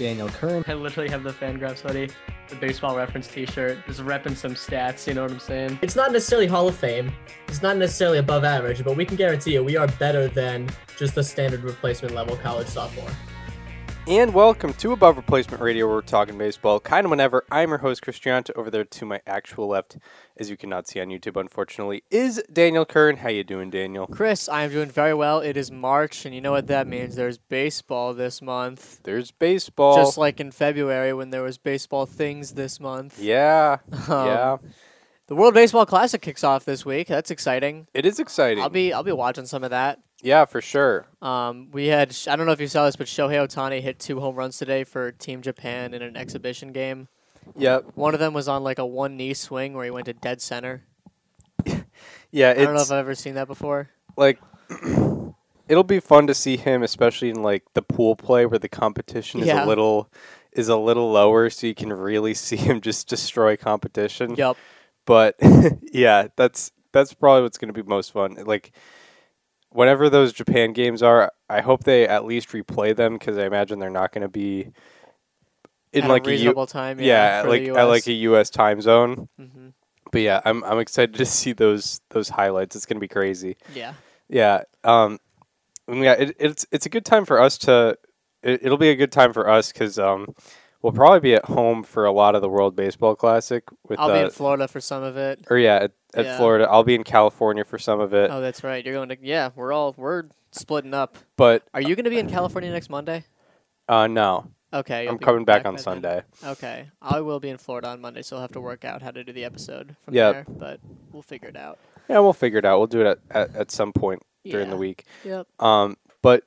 Daniel Curran. I literally have the Fangraphs hoodie, the baseball reference T-shirt, just repping some stats. You know what I'm saying? It's not necessarily Hall of Fame. It's not necessarily above average, but we can guarantee you we are better than just the standard replacement level college sophomore. And welcome to Above Replacement Radio, where we're talking baseball kind of whenever. I'm your host, Christianta. Over there to my actual left, as you cannot see on YouTube, unfortunately, is Daniel Kern. How you doing, Daniel? Chris, I am doing very well. It is March, and you know what that means. There's baseball this month. There's baseball. Just like in February when there was baseball things this month. yeah, Um, yeah. The World Baseball Classic kicks off this week. That's exciting. It is exciting. I'll be I'll be watching some of that. Yeah, for sure. Um, we had I don't know if you saw this, but Shohei Ohtani hit two home runs today for Team Japan in an exhibition game. Yep. One of them was on like a one knee swing where he went to dead center. Yeah, I don't know if I've ever seen that before. like it'll be fun to see him, especially in like the pool play where the competition is Yeah. a little is a little lower, so you can really see him just destroy competition. Yep. but yeah, that's that's probably what's going to be most fun. Like whenever those Japan games are, I hope they at least replay them because I imagine they're not going to be in At like a a U- reasonable time. yeah, for like at like a U.S. time zone. hmm But yeah, I'm I'm excited to see those those highlights. It's going to be crazy. Yeah. Yeah. Um. Yeah. It, it's it's a good time for us to. It, it'll be a good time for us because um, we'll probably be at home for a lot of the World Baseball Classic with I'll uh, be in Florida for some of it. or yeah at, Yeah. Florida. I'll be in California for some of it. Oh, that's right. You're going to yeah. We're all we're splitting up. But Are you going to be in California next Monday? uh, no, Okay. I'm coming back on by then. Sunday. Okay. I will be in Florida on Monday, so I'll have to work out how to do the episode from Yep. there. But we'll figure it out. Yeah, we'll figure it out. We'll do it at, at, at some point during the week. Yep. Um, but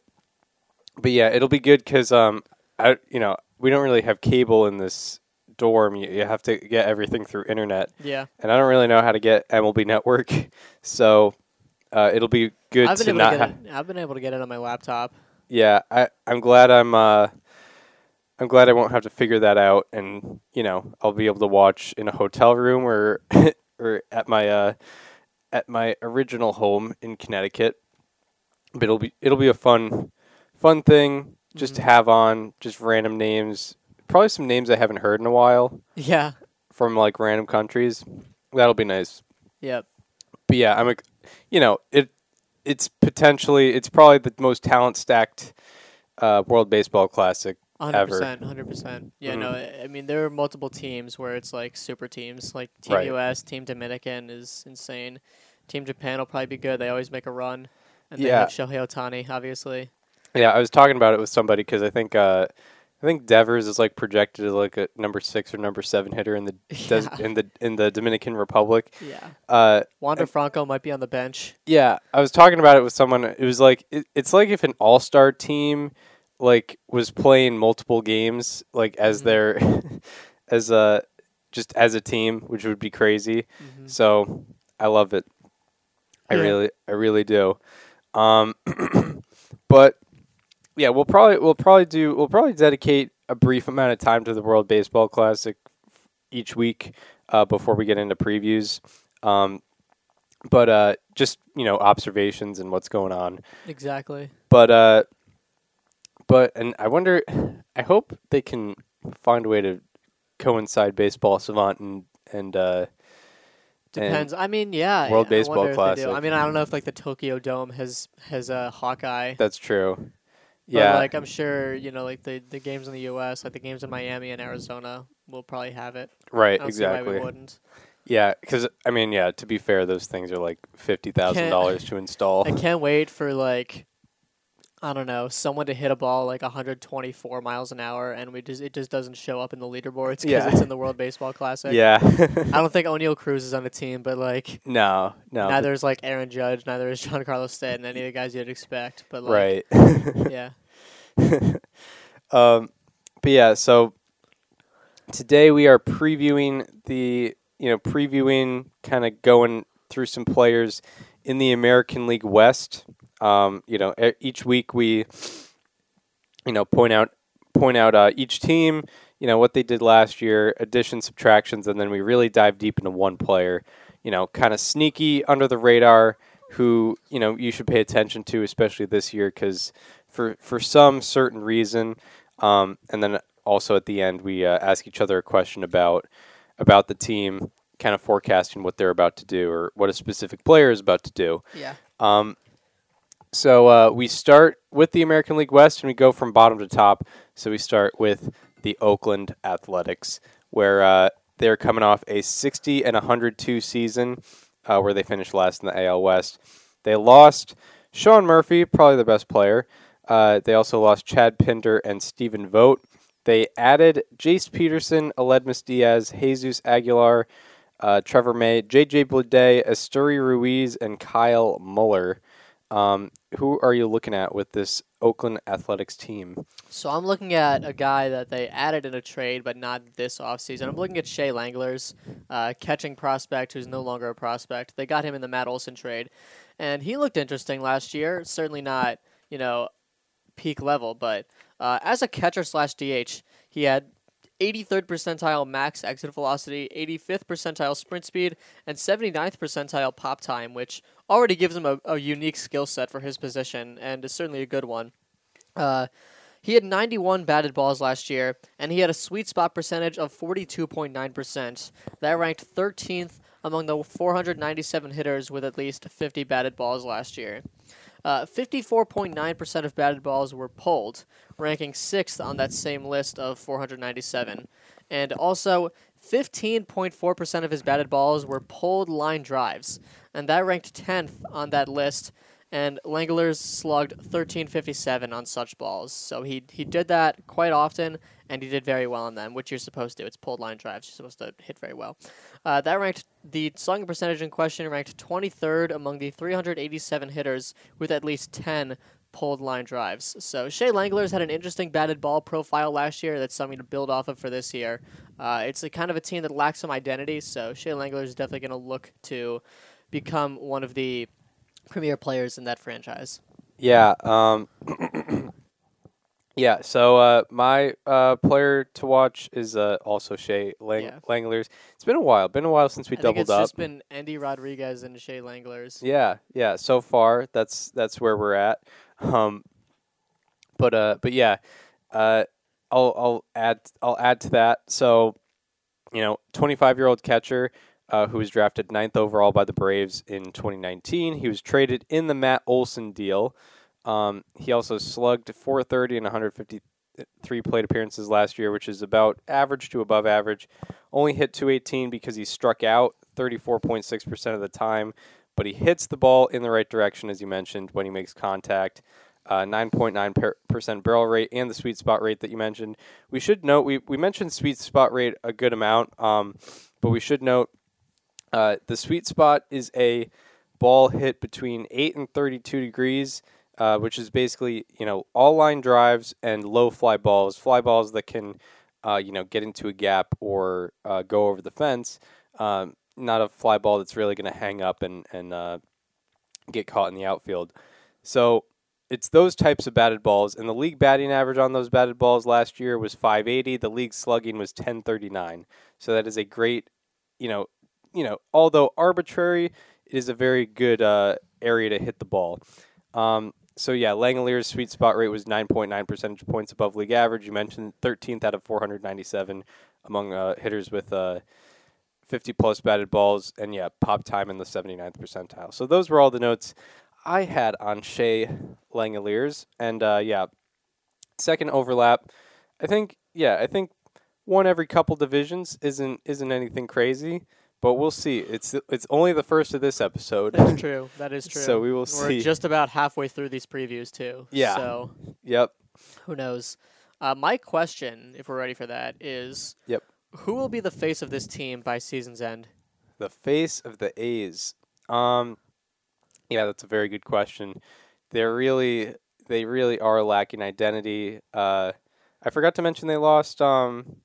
but yeah, it'll be good because um, I you know we don't really have cable in this dorm. You, you have to get everything through internet. Yeah. and I don't really know how to get MLB Network, so uh, it'll be good I've been to able not. to get Ha- it. I've been able to get it on my laptop. yeah, I I'm glad I'm uh I'm glad I won't have to figure that out, and you know I'll be able to watch in a hotel room or or at my uh at my original home in Connecticut. But it'll be it'll be a fun fun thing just to Mhm. have on just random names, probably some names I haven't heard in a while Yeah. from like random countries. That'll be nice. Yep. but yeah, I'm, you know, it, it's potentially, it's probably the most talent stacked uh, World Baseball Classic. hundred Ever. percent, hundred percent. Yeah, no, Mhm. I mean there are multiple teams where it's like super teams, like Team Right. US, Team Dominican is insane. Team Japan will probably be good. They always make a run, and they Yeah. have Shohei Ohtani, obviously. Yeah, I was talking about it with somebody because I think, uh, I think Devers is like projected as like a number six or number seven hitter in the des- in the in the Dominican Republic. Yeah, Uh, Wander Franco might be on the bench. yeah, I was talking about it with someone. It was like it, it's like if an all star team like was playing multiple games like as Mhm. their as a just as a team, which would be crazy. Mhm. So I love it. I Yeah. really, I really do. Um, but yeah, we'll probably we'll probably do we'll probably dedicate a brief amount of time to the World Baseball Classic each week uh, before we get into previews. Um, but uh, just you know observations and what's going on. Exactly. But uh, but and I wonder, I hope they can find a way to coincide baseball savant and and uh, and- Depends. I mean, yeah. World I Baseball wonder if they do. Classic. I mean, I don't know if like the Tokyo Dome has has a Hawkeye. That's true. But, Yeah. like I'm sure you know, like the the games in the U.S., like the games in Miami and Arizona, will probably have it. Right. don't see why Exactly. we wouldn't. Yeah. Because I mean, yeah. To be fair, those things are like fifty thousand dollars to install. I can't wait for like I don't know someone to hit a ball like 124 miles an hour, and we just it just doesn't show up in the leaderboards because Yeah. it's in the World Baseball Classic. yeah. I don't think Oneil Cruz is on the team, but like no. No. neither is like Aaron Judge, neither is Giancarlo Stanton, any of the guys you'd expect. But like, right. yeah, um, but yeah, so today we are previewing the, you know, previewing kind of going through some players in the American League West. Um, you know, each week we you know, point out point out uh, each team, you know, what they did last year, additions, subtractions, and then we really dive deep into one player, you know, kind of sneaky under the radar, who you know you should pay attention to, especially this year, because for for some certain reason, um, and then also at the end we uh, ask each other a question about about the team, kind of forecasting what they're about to do or what a specific player is about to do. Yeah. Um, so uh, we start with the American League West and we go from bottom to top. So we start with the Oakland Athletics, where uh, they're coming off a 60 and 102 season, uh, where they finished last in the AL West. They lost Sean Murphy, probably the best player. Uh, they also lost Chad Pinder and Stephen Vogt. They added Jace Peterson, Aledmys Diaz, Jesus Aguilar, uh, Trevor May, JJ Bleday, Esteury Ruiz, and Kyle Muller. Um, who are you looking at with this Oakland Athletics team? So I'm looking at a guy that they added in a trade, but not this offseason. I'm looking at Shea Langeliers uh, catching prospect, who's no longer a prospect. They got him in the Matt Olson trade, and he looked interesting last year. Certainly not, you know, peak level, but uh, as a catcher slash DH, he had 83rd percentile max exit velocity, 85th percentile sprint speed, and 79th percentile pop time, which already gives him a, a unique skill set for his position and is certainly a good one. Uh, he had 91 batted balls last year, and he had a sweet spot percentage of 42.9%. That ranked 13th among the 497 hitters with at least 50 batted balls last year. Uh, 54.9% of batted balls were pulled, ranking sixth on that same list of 497. And also, 15.4% of his batted balls were pulled line drives, and that ranked 10th on that list. And Langeliers slugged 1357 on such balls. So he, he did that quite often, and he did very well on them, which you're supposed to. It's pulled line drives. You're supposed to hit very well. Uh, that ranked the slugging percentage in question ranked 23rd among the 387 hitters with at least 10 pulled line drives. So Shea Langeliers had an interesting batted ball profile last year. That's something to build off of for this year. Uh, it's a kind of a team that lacks some identity. So Shea Langler is definitely going to look to become one of the premier players in that franchise. Yeah. Um, yeah. So uh, my uh, player to watch is uh, also Shea Lang- Yeah. Langeliers. It's been a while. Been a while since we I think doubled it's up. It's just been Endy Rodriguez and Shea Langeliers. Yeah, yeah. So far, that's that's where we're at. Um, but uh, but yeah, uh, I'll I'll add I'll add to that. So, you know, 25 year old catcher uh, who was drafted ninth overall by the Braves in 2019. He was traded in the Matt Olson deal. Um, he also slugged 430 and 153 plate appearances last year, which is about average to above average. Only hit 218 because he struck out 34.6% of the time, but he hits the ball in the right direction, as you mentioned, when he makes contact. Uh, 9.9 per- percent barrel rate and the sweet spot rate that you mentioned. We should note we, we mentioned sweet spot rate a good amount, um, but we should note uh, the sweet spot is a ball hit between 8 and 32 degrees, uh, which is basically you know all line drives and low fly balls, fly balls that can uh, you know get into a gap or uh, go over the fence. Um, not a fly ball that's really going to hang up and and uh, get caught in the outfield. So it's those types of batted balls, and the league batting average on those batted balls last year was 580. The league slugging was 1039. So that is a great, you know, you know, although arbitrary, it is a very good uh, area to hit the ball. Um, so yeah, Langelier's sweet spot rate was 9.9 percentage points above league average. You mentioned 13th out of 497 among uh, hitters with uh, 50 plus batted balls, and yeah, pop time in the 79th percentile. So those were all the notes I had on Shea Langeliers, and uh, yeah, second overlap. I think yeah, I think one every couple divisions isn't isn't anything crazy, but we'll see. It's it's only the first of this episode. That's true. That is true. So we will see. We're just about halfway through these previews too. Yeah. So yep. who knows? Uh, my question, if we're ready for that, is Yep. who will be the face of this team by season's end? The face of the A's. Um, yeah, that's a very good question. They're really, they really are lacking identity. Uh, I forgot to mention they lost um,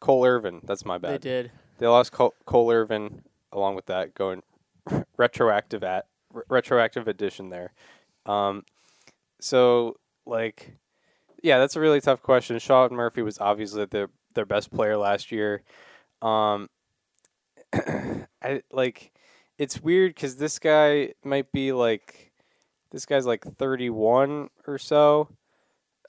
Cole Irvin. That's my bad. They did. They lost Cole, Cole Irvin along with that going retroactive at re- retroactive addition there. Um, so like yeah, that's a really tough question. Sean Murphy was obviously their their best player last year. Um, I like it's weird because this guy might be like this guy's like 31 or so.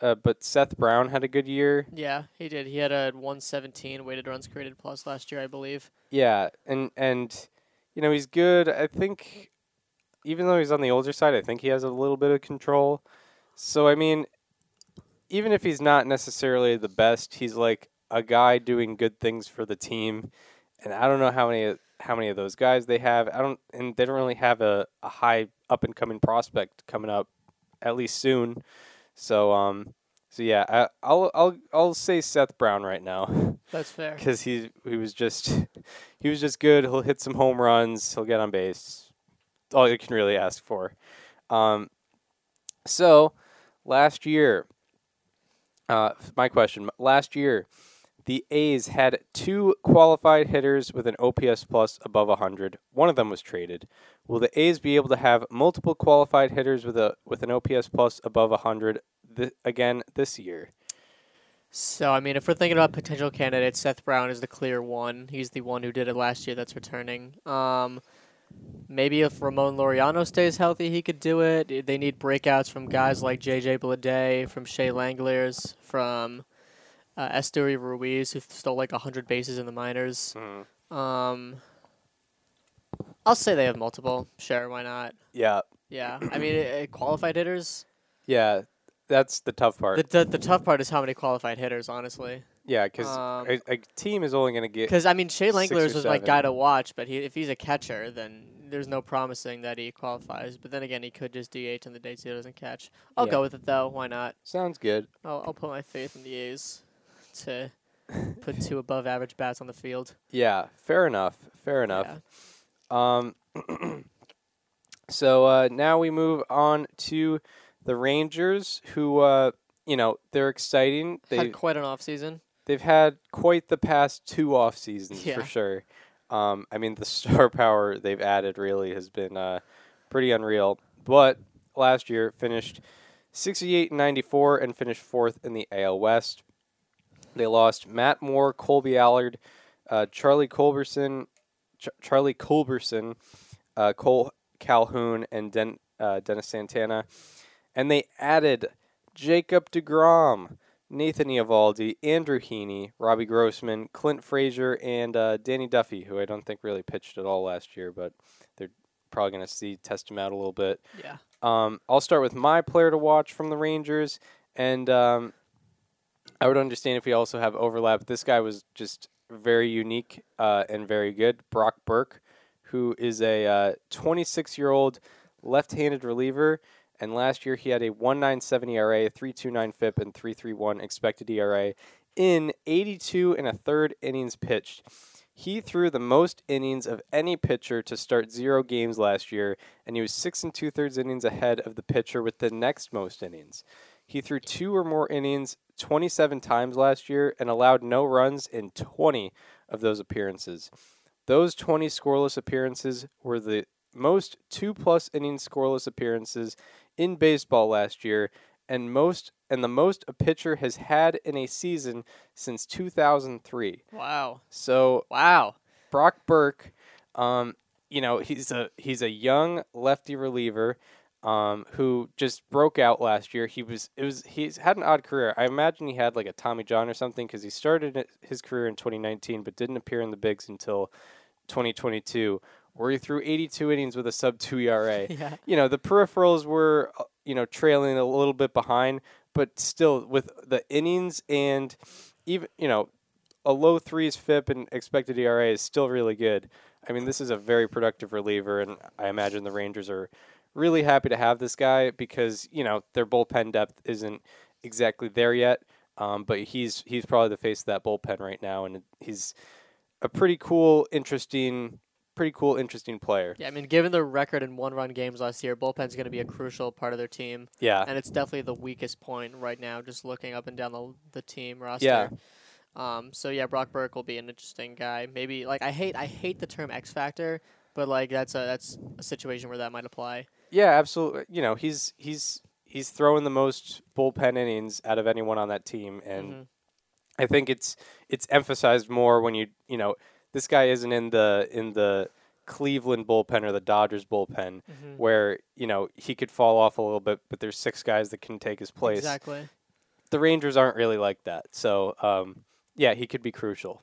Uh, but Seth Brown had a good year. Yeah, he did. He had a 117 weighted runs created plus last year, I believe. Yeah, and and you know he's good. I think even though he's on the older side, I think he has a little bit of control. So I mean, even if he's not necessarily the best, he's like a guy doing good things for the team. And I don't know how many how many of those guys they have. I don't and they don't really have a, a high up and coming prospect coming up at least soon. So um so yeah, I, I'll I'll I'll say Seth Brown right now That's fair. because he he was just he was just good. He'll hit some home runs. He'll get on base. All you can really ask for. Um, so last year, uh, my question: last year, the A's had two qualified hitters with an OPS plus above 100. One of them was traded. Will the A's be able to have multiple qualified hitters with a with an OPS plus above 100 th- again this year? So, I mean, if we're thinking about potential candidates, Seth Brown is the clear one. He's the one who did it last year that's returning. Um, maybe if Ramon Laureano stays healthy, he could do it. They need breakouts from guys like JJ Bleday, from Shea Langeliers, from uh, Esteury Ruiz, who stole like 100 bases in the minors. Um, I'll say they have multiple. Sure, why not? Yeah, Yeah, I mean, uh, qualified hitters. yeah, that's the tough part. The, the the tough part is how many qualified hitters, honestly. yeah, because um, a, a team is only going to get Because I mean, Shea Langeliers was my guy to watch, but he, if he's a catcher, then there's no promising that he qualifies. But then again, he could just DH on the dates he doesn't catch. I'll Yeah. go with it though. Why not? sounds good. I'll, I'll put my faith in the A's to put two above average bats on the field. Yeah, fair enough. Fair enough. Yeah. Um, so uh, now we move on to the Rangers, who uh, you know they're exciting. They Had quite an off season. they've had quite the past two off seasons Yeah. for sure. Um, I mean the star power they've added really has been uh, pretty unreal. But last year finished 68 and 94 and finished fourth in the AL West. They lost Matt Moore, Kolby Allard, uh, Charlie Culberson, Ch- Charlie Culberson, uh, Cole Calhoun, and Den- uh, Dennis Santana, and they added Jacob Degrom, Nathan Eovaldi, Andrew Heaney, Robbie Grossman, Clint Frazier, and uh, Danny Duffy, who I don't think really pitched at all last year, but they're probably going to see test him out a little bit. Yeah. Um, I'll start with my player to watch from the Rangers, and um, I would understand if we also have overlap. This guy was just very unique uh, and very good. Brock Burke, who is a 26 year old left handed reliever, and last year he had a 197 ERA, 329 FIP, and 331 expected ERA in 82 and a third innings pitched. He threw the most innings of any pitcher to start zero games last year, and he was six and two thirds innings ahead of the pitcher with the next most innings. He threw two or more innings 27 times last year and allowed no runs in 20 of those appearances. Those 20 scoreless appearances were the most two plus innings scoreless appearances in baseball last year and most and the most a pitcher has had in a season since 2003. Wow. So Wow. Brock Burke, um, you know, he's a he's a young lefty reliever um, who just broke out last year. He was it was he's had an odd career. I imagine he had like a Tommy John or something because he started his career in 2019 but didn't appear in the bigs until 2022, where he threw 82 innings with a sub two ERA. Yeah. You know, the peripherals were uh, you know trailing a little bit behind, but still with the innings and even you know a low threes FIP and expected ERA is still really good. I mean, this is a very productive reliever, and I imagine the Rangers are really happy to have this guy because you know their bullpen depth isn't exactly there yet. Um, but he's he's probably the face of that bullpen right now, and he's a pretty cool, interesting, pretty cool, interesting player. Yeah, I mean, given the record in one-run games last year, bullpen's going to be a crucial part of their team, Yeah, and it's definitely the weakest point right now. Just looking up and down the the team roster. Yeah. Um. So yeah, Brock Burke will be an interesting guy. Maybe like I hate I hate the term X factor, but like that's a that's a situation where that might apply. Yeah, absolutely. You know, he's he's he's throwing the most bullpen innings out of anyone on that team, and Mhm. I think it's it's emphasized more when you you know this guy isn't in the in the Cleveland bullpen or the Dodgers bullpen Mhm. where you know he could fall off a little bit, but there's six guys that can take his place. Exactly. The Rangers aren't really like that, so um, yeah, he could be crucial.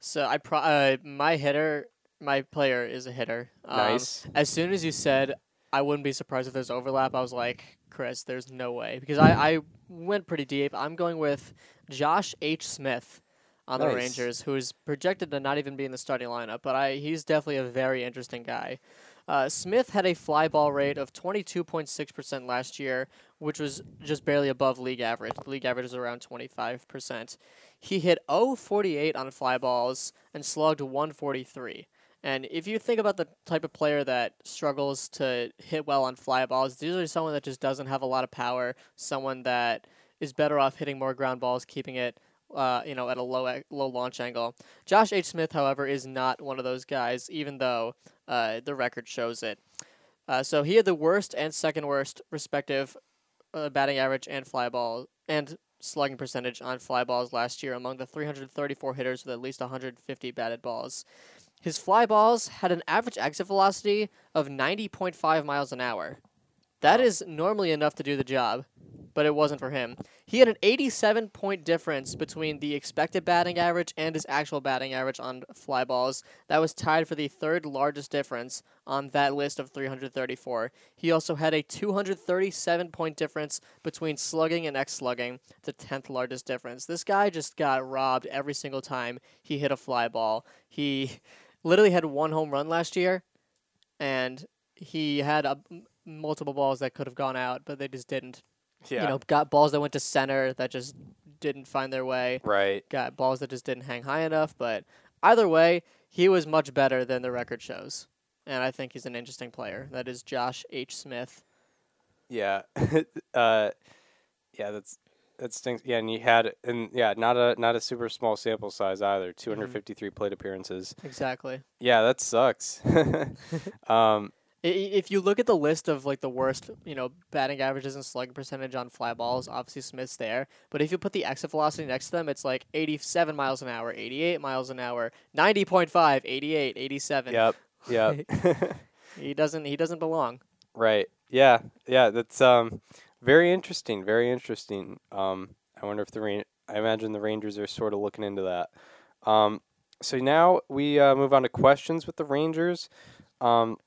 So I pro- uh, my hitter, my player is a hitter. Um, nice. As soon as you said, I wouldn't be surprised if there's overlap. I was like, Chris, there's no way because I, I went pretty deep. I'm going with Josh H. Smith on the Rangers, who is projected to not even be in the starting lineup, but I he's definitely a very interesting guy. Uh, Smith had a fly ball rate of 22.6% last year, which was just barely above league average. The league average is around 25%. He hit 0.48 on fly balls and slugged 143. And if you think about the type of player that struggles to hit well on fly balls, it's usually someone that just doesn't have a lot of power, someone that is better off hitting more ground balls, keeping it, uh, you know, at a low low launch angle. Josh H. Smith, however, is not one of those guys, even though uh, the record shows it. Uh, so he had the worst and second worst respective uh, batting average and fly ball and slugging percentage on fly balls last year among the 334 hitters with at least 150 batted balls. His fly balls had an average exit velocity of 90.5 miles an hour. That is normally enough to do the job, but it wasn't for him. He had an 87 point difference between the expected batting average and his actual batting average on fly balls. That was tied for the third largest difference on that list of 334. He also had a 237 point difference between slugging and X slugging, the 10th largest difference. This guy just got robbed every single time he hit a fly ball. He literally had one home run last year, and he had a, m- multiple balls that could have gone out, but they just didn't. Yeah. You know, got balls that went to center that just didn't find their way. right. Got balls that just didn't hang high enough. But either way, he was much better than the record shows. And I think he's an interesting player. That is Josh H. Smith. Yeah. uh, yeah, that's that stinks. Yeah, and you had and yeah, not a not a super small sample size either. Two hundred fifty three plate appearances. Exactly. Yeah, that sucks. um, If you look at the list of like the worst, you know, batting averages and slugging percentage on fly balls, obviously Smith's there. But if you put the exit velocity next to them, it's like 87 miles an hour, 88 miles an hour, 90.5, 88, 87. yep. Yep. He doesn't. He doesn't belong. right. Yeah. Yeah. That's um, very interesting. Very interesting. Um, I wonder if the I imagine the Rangers are sort of looking into that. Um, so now we uh, move on to questions with the Rangers. Um,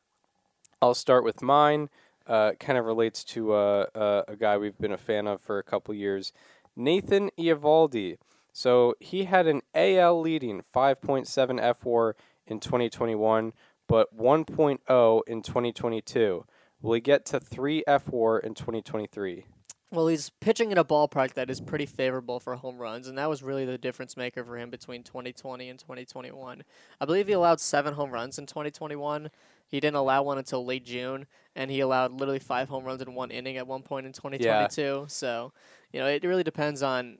I'll start with mine. Uh, kind of relates to uh, uh, a guy we've been a fan of for a couple years, Nathan Eovaldi. So he had an AL leading 5.7 F WAR in 2021, but 1.0 in 2022. Will he get to 3 F WAR in 2023? Well, he's pitching in a ballpark that is pretty favorable for home runs, and that was really the difference maker for him between 2020 and 2021. I believe he allowed seven home runs in 2021. He didn't allow one until late June, and he allowed literally five home runs in one inning at one point in 2022. So, you know, it really depends on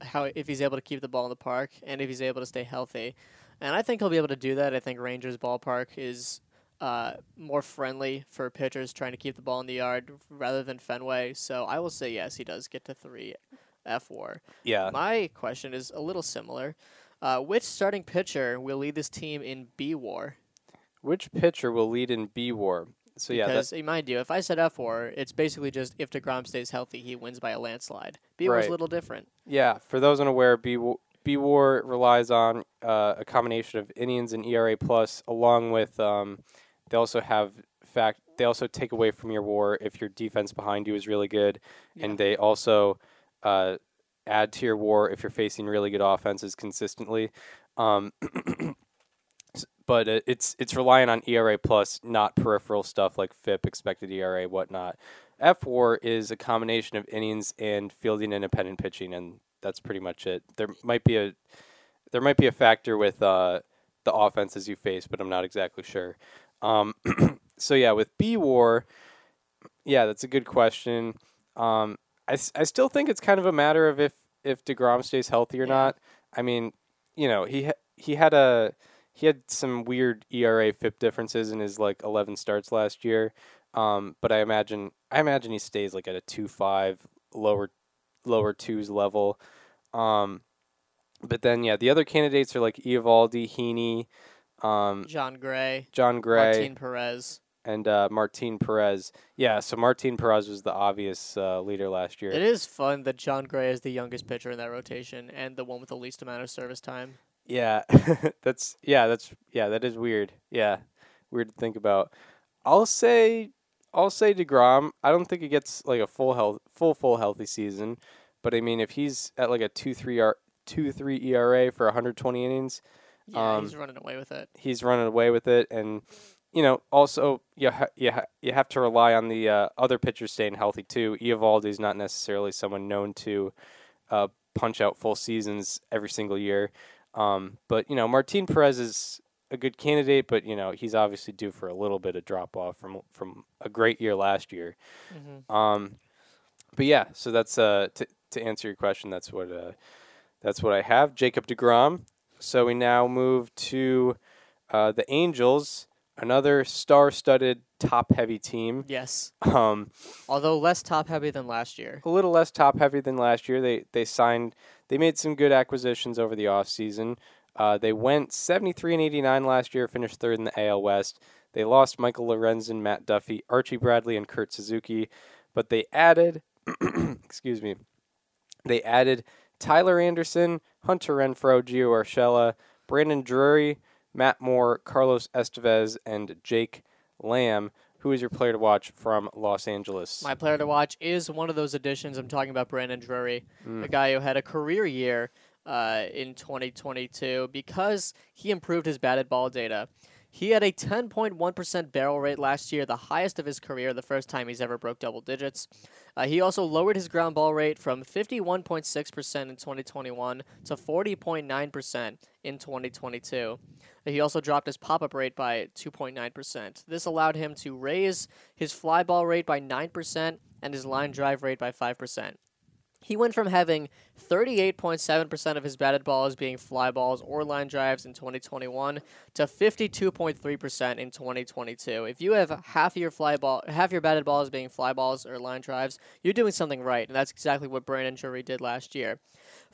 how if he's able to keep the ball in the park and if he's able to stay healthy. And I think he'll be able to do that. I think Rangers ballpark is uh, more friendly for pitchers trying to keep the ball in the yard rather than Fenway. So I will say yes, he does get to three F WAR. Yeah. My question is a little similar. Uh, which starting pitcher will lead this team in B WAR? Which pitcher will lead in B WAR? So yeah, Because that, mind you, if I said F WAR, it's basically just if Degrom stays healthy, he wins by a landslide. B WAR is Right. a little different. yeah. For those unaware, B Wa- B WAR relies on uh, a combination of innings and ERA plus, along with um, they also have fact. They also take away from your WAR if your defense behind you is really good, and they also uh, add to your WAR if you're facing really good offenses consistently. Um, but it's it's relying on ERA plus, not peripheral stuff like FIP, expected ERA, whatnot. F WAR is a combination of innings and fielding independent pitching, and that's pretty much it. There might be a there might be a factor with uh, the offenses you face, but I'm not exactly sure. Um, so yeah, with B War, yeah, that's a good question. Um, I, I still think it's kind of a matter of if if Degrom stays healthy or Yeah. not. I mean, you know, he ha- he had a he had some weird ERA FIP differences in his like 11 starts last year. Um, but I imagine I imagine he stays like at a two five lower lower twos level. Um, but then yeah, the other candidates are like Eovaldi, Heaney, um, Jon Gray, Jon Gray, Martin Perez. and uh, Martin Perez. Yeah, so Martin Perez was the obvious uh, leader last year. It is fun that Jon Gray is the youngest pitcher in that rotation and the one with the least amount of service time. Yeah, that's yeah, that's yeah, that is weird. Yeah, weird to think about. I'll say, I'll say Degrom. I don't think he gets like a full health, full full healthy season, but I mean, if he's at like a two three R two three ERA for 120 innings, Yeah, Um, he's running away with it. he's running away with it, and you know, also you ha- you ha- you have to rely on the uh, other pitchers staying healthy too. Eovaldi's not necessarily someone known to uh, punch out full seasons every single year, um, but you know, Martin Perez is a good candidate, but you know, he's obviously due for a little bit of drop off from from a great year last year. hmm Um, but yeah, so that's uh to to answer your question, that's what uh that's what I have. Jacob Degrom. So we now move to uh, the Angels, another star-studded, top-heavy team. Yes, Um, although less top heavy than last year. a little less top-heavy than last year. They they signed, they made some good acquisitions over the offseason. Uh, they went 73 and 89 last year, finished third in the AL West. They lost Michael Lorenzen, Matt Duffy, Archie Bradley, and Kurt Suzuki, but they added, excuse me, they added Tyler Anderson, Hunter Renfroe, Gio Urshela, Brandon Drury, Matt Moore, Carlos Estevez, and Jake Lamb. Who is your player to watch from Los Angeles? My player to watch is one of those additions. I'm talking about Brandon Drury, Mm. a guy who had a career year uh, in 2022 because he improved his batted ball data. He had a 10.1% barrel rate last year, the highest of his career, the first time he's ever broke double digits. Uh, he also lowered his ground ball rate from 51.6% in 2021 to 40.9% in 2022. He also dropped his pop up rate by 2.9%. This allowed him to raise his fly ball rate by 9% and his line drive rate by 5%. He went from having 38.7% of his batted balls being fly balls or line drives in 2021 to 52.3% in 2022. If you have half your fly ball, half your batted balls being fly balls or line drives, you're doing something right, and that's exactly what Brandon Drury did last year.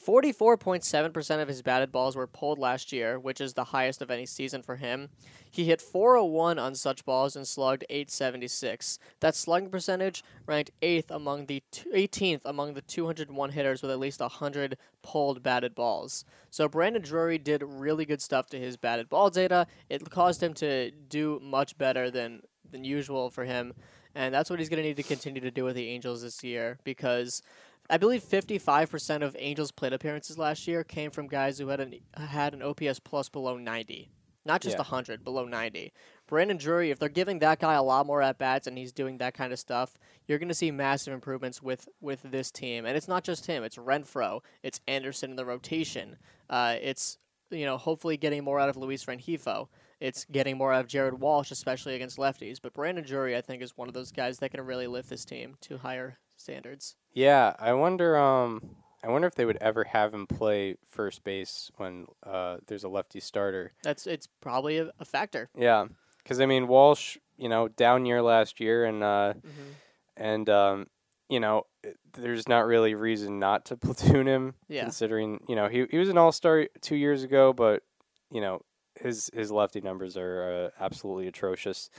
44.7% of his batted balls were pulled last year, which is the highest of any season for him. He hit 401 on such balls and slugged 876. That slugging percentage ranked 8th among the t- 18th among the 201 hitters with at least 100 pulled batted balls. So Brandon Drury did really good stuff to his batted ball data. It caused him to do much better than than usual for him, and that's what he's going to need to continue to do with the Angels this year because I believe 55% of Angels plate appearances last year came from guys who had an had an OPS plus below 90. Not just Yeah. 100, below 90. Brandon Drury, if they're giving that guy a lot more at bats and he's doing that kind of stuff, you're going to see massive improvements with with this team. And it's not just him; it's Renfroe, it's Anderson in the rotation. Uh, it's you know hopefully getting more out of Luis Rengifo. It's getting more out of Jared Walsh, especially against lefties. But Brandon Drury, I think, is one of those guys that can really lift this team to higher standards. Yeah, I wonder. Um, I wonder if they would ever have him play first base when uh, there's a lefty starter. That's it's probably a, a factor. Yeah, because I mean Walsh, you know, down year last year, and uh, hmm and um, you know, there's not really reason not to platoon him. Yeah. Considering you know he he was an all star two years ago, but you know his his lefty numbers are uh, absolutely atrocious.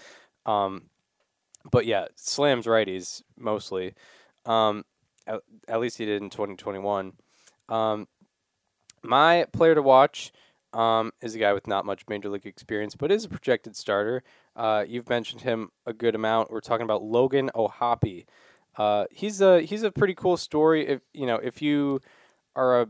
Um, but yeah, slams righties mostly. Um, at, at least he did in 2021. Um, my player to watch um, is a guy with not much major league experience, but is a projected starter. Uh, you've mentioned him a good amount. We're talking about Logan O'Hoppe. Uh, he's a he's a pretty cool story. If you know if you are a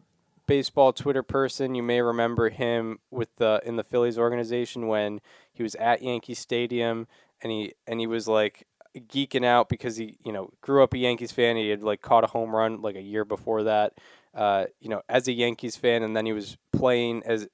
baseball Twitter person, you may remember him with the in the Phillies organization when he was at Yankee Stadium and he and he was like geeking out because he you know grew up a Yankees fan. He had like caught a home run like a year before that. Uh, you know, as a Yankees fan, and then he was playing as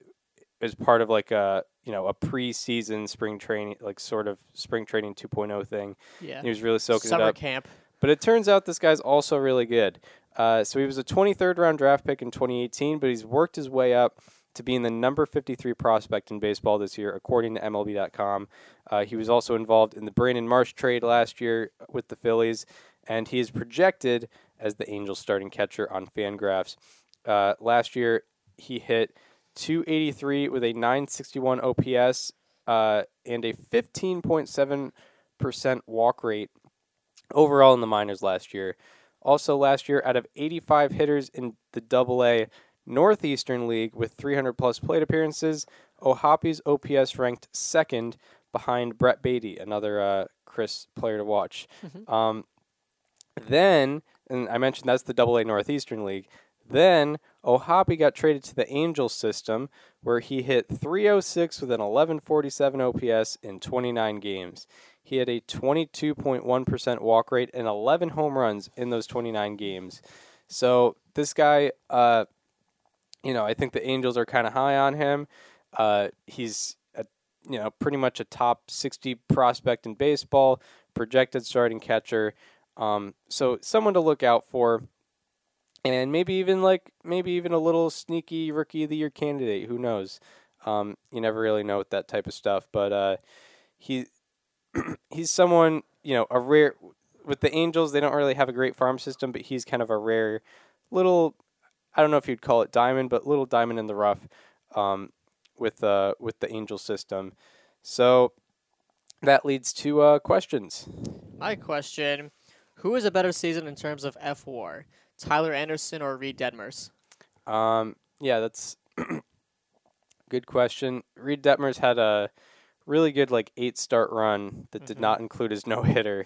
as part of like a you know a preseason spring training, like sort of spring training 2.0 thing. Yeah. He was really soaking Summer it up. camp. But it turns out this guy's also really good. Uh, so he was a 23rd round draft pick in 2018, but he's worked his way up to being the number 53 prospect in baseball this year, according to MLB.com. Uh, he was also involved in the Brandon Marsh trade last year with the Phillies, and he is projected as the Angels starting catcher on Fangraphs. Uh, last year, he hit 283 with a 961 OPS uh, and a 15.7% walk rate overall in the minors last year. Also, last year, out of 85 hitters in the Double A Northeastern League with 300 plus plate appearances, O'Hoppe's OPS ranked second behind Brett Baty, another uh, Chris player to watch. Um, then, and I mentioned that's the Double A Northeastern League. Then O'Hoppe got traded to the Angels system, where he hit 306 with an 1147 OPS in 29 games. He had a 22.1% walk rate and 11 home runs in those 29 games. So this guy, uh, you know, I think the Angels are kind of high on him. Uh, he's a, you know pretty much a top 60 prospect in baseball, projected starting catcher. Um, so someone to look out for, and maybe even like maybe even a little sneaky rookie of the year candidate. Who knows? Um, you never really know with that type of stuff, but uh, he he's someone you know a rare with the Angels. They don't really have a great farm system, but he's kind of a rare little. I don't know if you'd call it diamond, but little diamond in the rough um, with uh, with the Angel system. So that leads to uh, questions. My question: Who is a better season in terms of F WAR, Tyler Anderson or Reid Detmers? Um, yeah, that's good question. Reid Detmers had a really good like eight start run that did Mhm. not include his no hitter.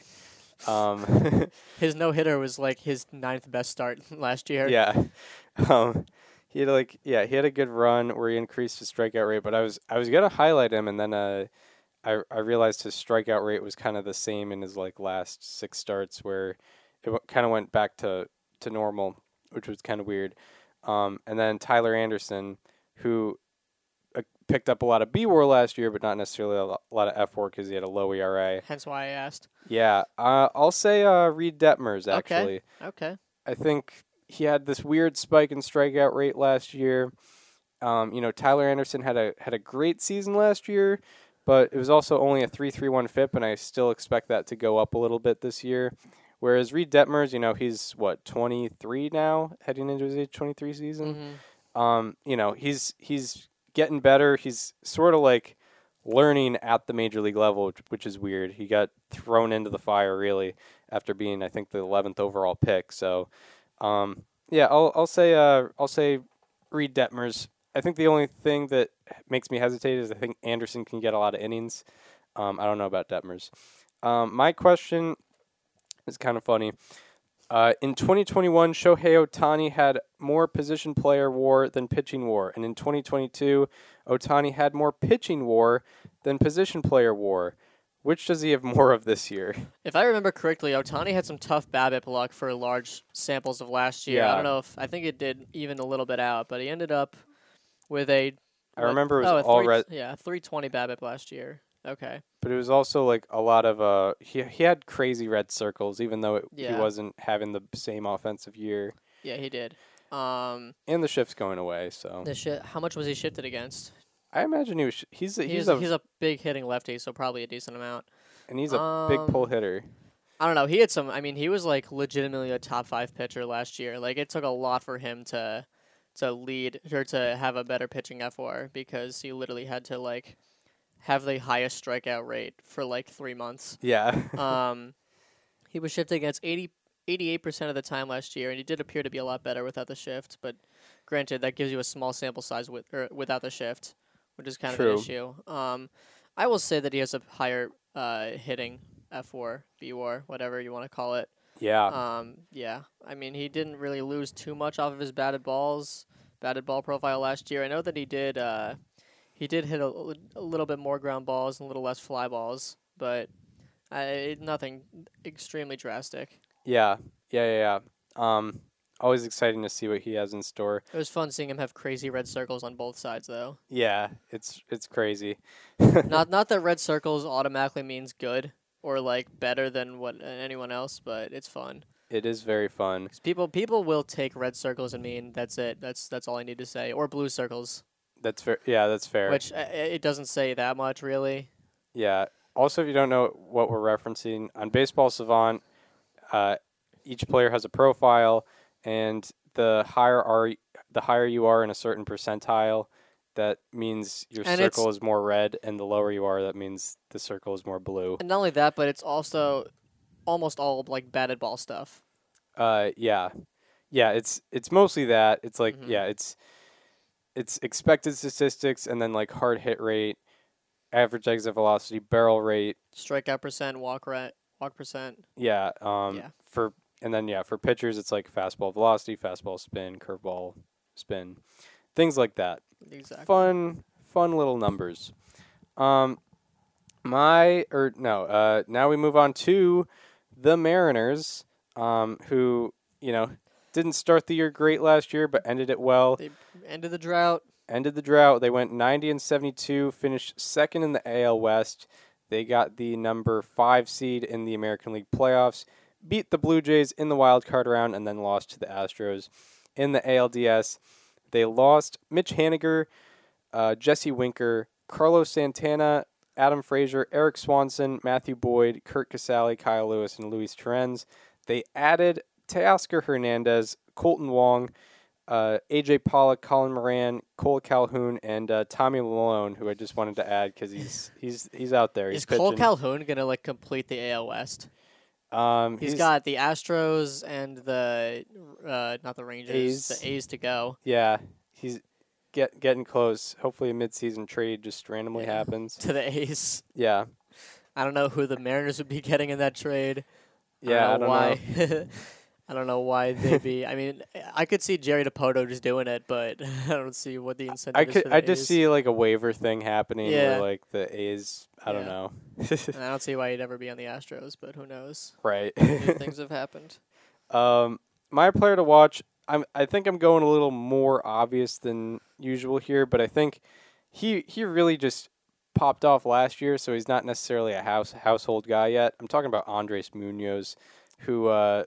Um, His no hitter was like his ninth best start last year. yeah, um, he had like yeah he had a good run where he increased his strikeout rate, but I was I was gonna highlight him and then uh. I, I realized his strikeout rate was kind of the same in his like last six starts where it w- kind of went back to, to normal, which was kind of weird. Um, and then Tyler Anderson, who picked up a lot of B WAR last year, but not necessarily a lot of F WAR because he had a low ERA. Hence why I asked. Yeah, uh, I'll say uh, Reid Detmers actually. Okay. okay. I think he had this weird spike in strikeout rate last year. Um, you know, Tyler Anderson had a had a great season last year, but it was also only a three three one FIP, and I still expect that to go up a little bit this year. Whereas Reid Detmers, you know, he's what twenty three now, heading into his age twenty three season. hmm Um, you know, he's he's getting better. He's sort of like learning at the major league level, which, which is weird. He got thrown into the fire really after being, I think, the eleventh overall pick. So, um, yeah, I'll I'll say uh, I'll say Reid Detmers. I think the only thing that makes me hesitate is I think Anderson can get a lot of innings. Um, I don't know about Detmers. Um, my question is kind of funny. Uh, in 2021, Shohei Ohtani had more position player war than pitching war. And in 2022, Ohtani had more pitching war than position player war. Which does he have more of this year? If I remember correctly, Ohtani had some tough BABIP luck for large samples of last year. Yeah. I don't know if I think it did even a little bit out, but he ended up with a. I what- remember it was oh, all three, red, Yeah, 320 BABIP last year. Okay. but it was also like a lot of uh he he had crazy red circles even though it, Yeah. he wasn't having the same offensive year Yeah, he did. Um, and the shift's going away. So the shit. How much was he shifted against? I imagine he was sh- he's a, He's he's, a, he's a big hitting lefty, so probably a decent amount. and he's a big pull um, hitter. I don't know. He had some. I mean, he was like legitimately a top five pitcher last year. Like it took a lot for him to to lead or to have a better pitching FR because he literally had to like have the highest strikeout rate for like three months. Yeah. Um, he was shifting against 80, 88% of the time last year, and he did appear to be a lot better without the shift. But granted, that gives you a small sample size with or without the shift, which is kind of an issue. Um, I will say that he has a higher uh, hitting F WAR, B4, whatever you want to call it. yeah. Um, yeah, I mean, he didn't really lose too much off of his batted balls, batted ball profile last year. I know that he did. Uh, he did hit a, a little bit more ground balls and a little less fly balls, but I, nothing extremely drastic. Yeah, yeah, yeah, yeah. Um, always exciting to see what he has in store. It was fun seeing him have crazy red circles on both sides, though. Yeah, it's it's crazy. not not that red circles automatically means good or like better than what uh, anyone else, but it's fun. It is very fun. people people will take red circles and mean that's it. That's that's all I need to say. Or blue circles. That's fair. Yeah, that's fair. which uh, it doesn't say that much really. Yeah. Also, if you don't know what we're referencing, on Baseball Savant, uh, each player has a profile, and the higher are the higher you are in a certain percentile, that means your And circle is more red, and the lower you are, that means the circle is more blue. And not only that, but it's also almost all like batted ball stuff. Uh, yeah, yeah. It's it's mostly that. It's like Mhm. yeah, it's it's expected statistics, and then like hard hit rate, average exit velocity, barrel rate, Strikeout percent, walk rate, walk percent. Yeah. Um. Yeah. For and then yeah, for pitchers, it's like fastball velocity, fastball spin, curveball spin, things like that. Exactly. Fun, fun little numbers. Um, my or no. Uh, now we move on to the Mariners. Um, who you know didn't start the year great last year, but ended it well. They ended the drought. Ended the drought. They went 90 and 72, finished second in the AL West. They got the number five seed in the American League playoffs, beat the Blue Jays in the wild card round, and then lost to the Astros in the ALDS. They lost Mitch Haniger, uh, Jesse Winker, Carlos Santana, Adam Frazier, Erik Swanson, Matthew Boyd, Curt Casali, Kyle Lewis, and Luis Torrens. They added Teoscar Hernandez, Kolten Wong, uh, AJ Pollock, Colin Moran, Cole Calhoun, and uh, Tommy Milone, who I just wanted to add because he's he's he's out there. He's Is Cole pitching. Calhoun gonna like complete the AL West? Um, he's got the Astros and the uh, not the Rangers, A's. the A's to go. yeah, he's get getting close. Hopefully, a midseason trade just randomly Yeah. happens. To the A's. Yeah, I don't know who the Mariners would be getting in that trade. yeah, I don't know why. know. I don't know why they'd be. I mean, I could see Jerry Dipoto just doing it, but I don't see what the incentive I is could I just see like a waiver thing happening Yeah. where like the A's. I don't know. And I don't see why he'd ever be on the Astros, but who knows? right. Things have happened. Um, my player to watch. I'm. I think I'm going a little more obvious than usual here, but I think he he really just popped off last year, so he's not necessarily a house household guy yet. I'm talking about Andres Munoz, who uh,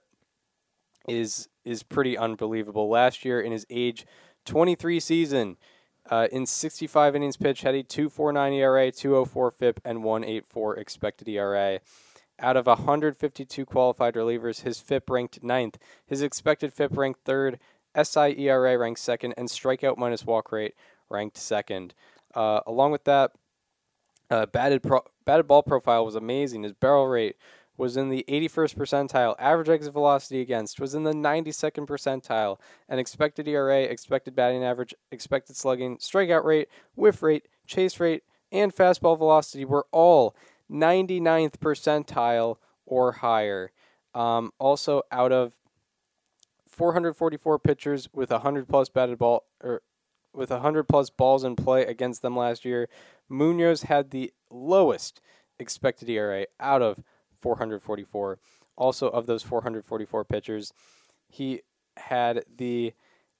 is is pretty unbelievable. Last year in his age 23 season, uh, in 65 innings pitched, had a 2.49 ERA, 2.04 FIP, and 1.84 expected ERA. Out of 152 qualified relievers, his FIP ranked ninth, his expected FIP ranked third, SIERA ranked second, and strikeout minus walk rate ranked second. Uh, along with that, uh, batted pro- batted ball profile was amazing. His barrel rate was in the 81st percentile. Average exit velocity against was in the 92nd percentile. And expected ERA, expected batting average, expected slugging, strikeout rate, whiff rate, chase rate, and fastball velocity were all 99th percentile or higher. Um, also, out of 444 pitchers with 100 plus batted ball or with 100 plus balls in play against them last year, Munoz had the lowest expected ERA out of 444. Also, of those 444 pitchers, he had the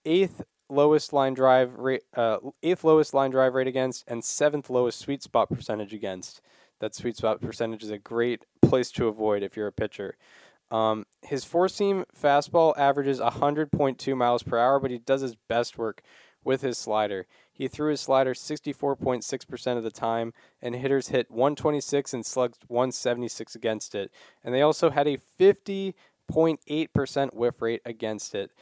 eighth lowest line drive rate, uh, eighth lowest line drive rate against, and seventh lowest sweet spot percentage against. That sweet spot percentage is a great place to avoid if you're a pitcher. Um, his four seam fastball averages 100.2 miles per hour, but he does his best work with his slider. He threw his slider 64.6% of the time, and hitters hit 126 and slugged 176 against it. And they also had a 50.8% whiff rate against it.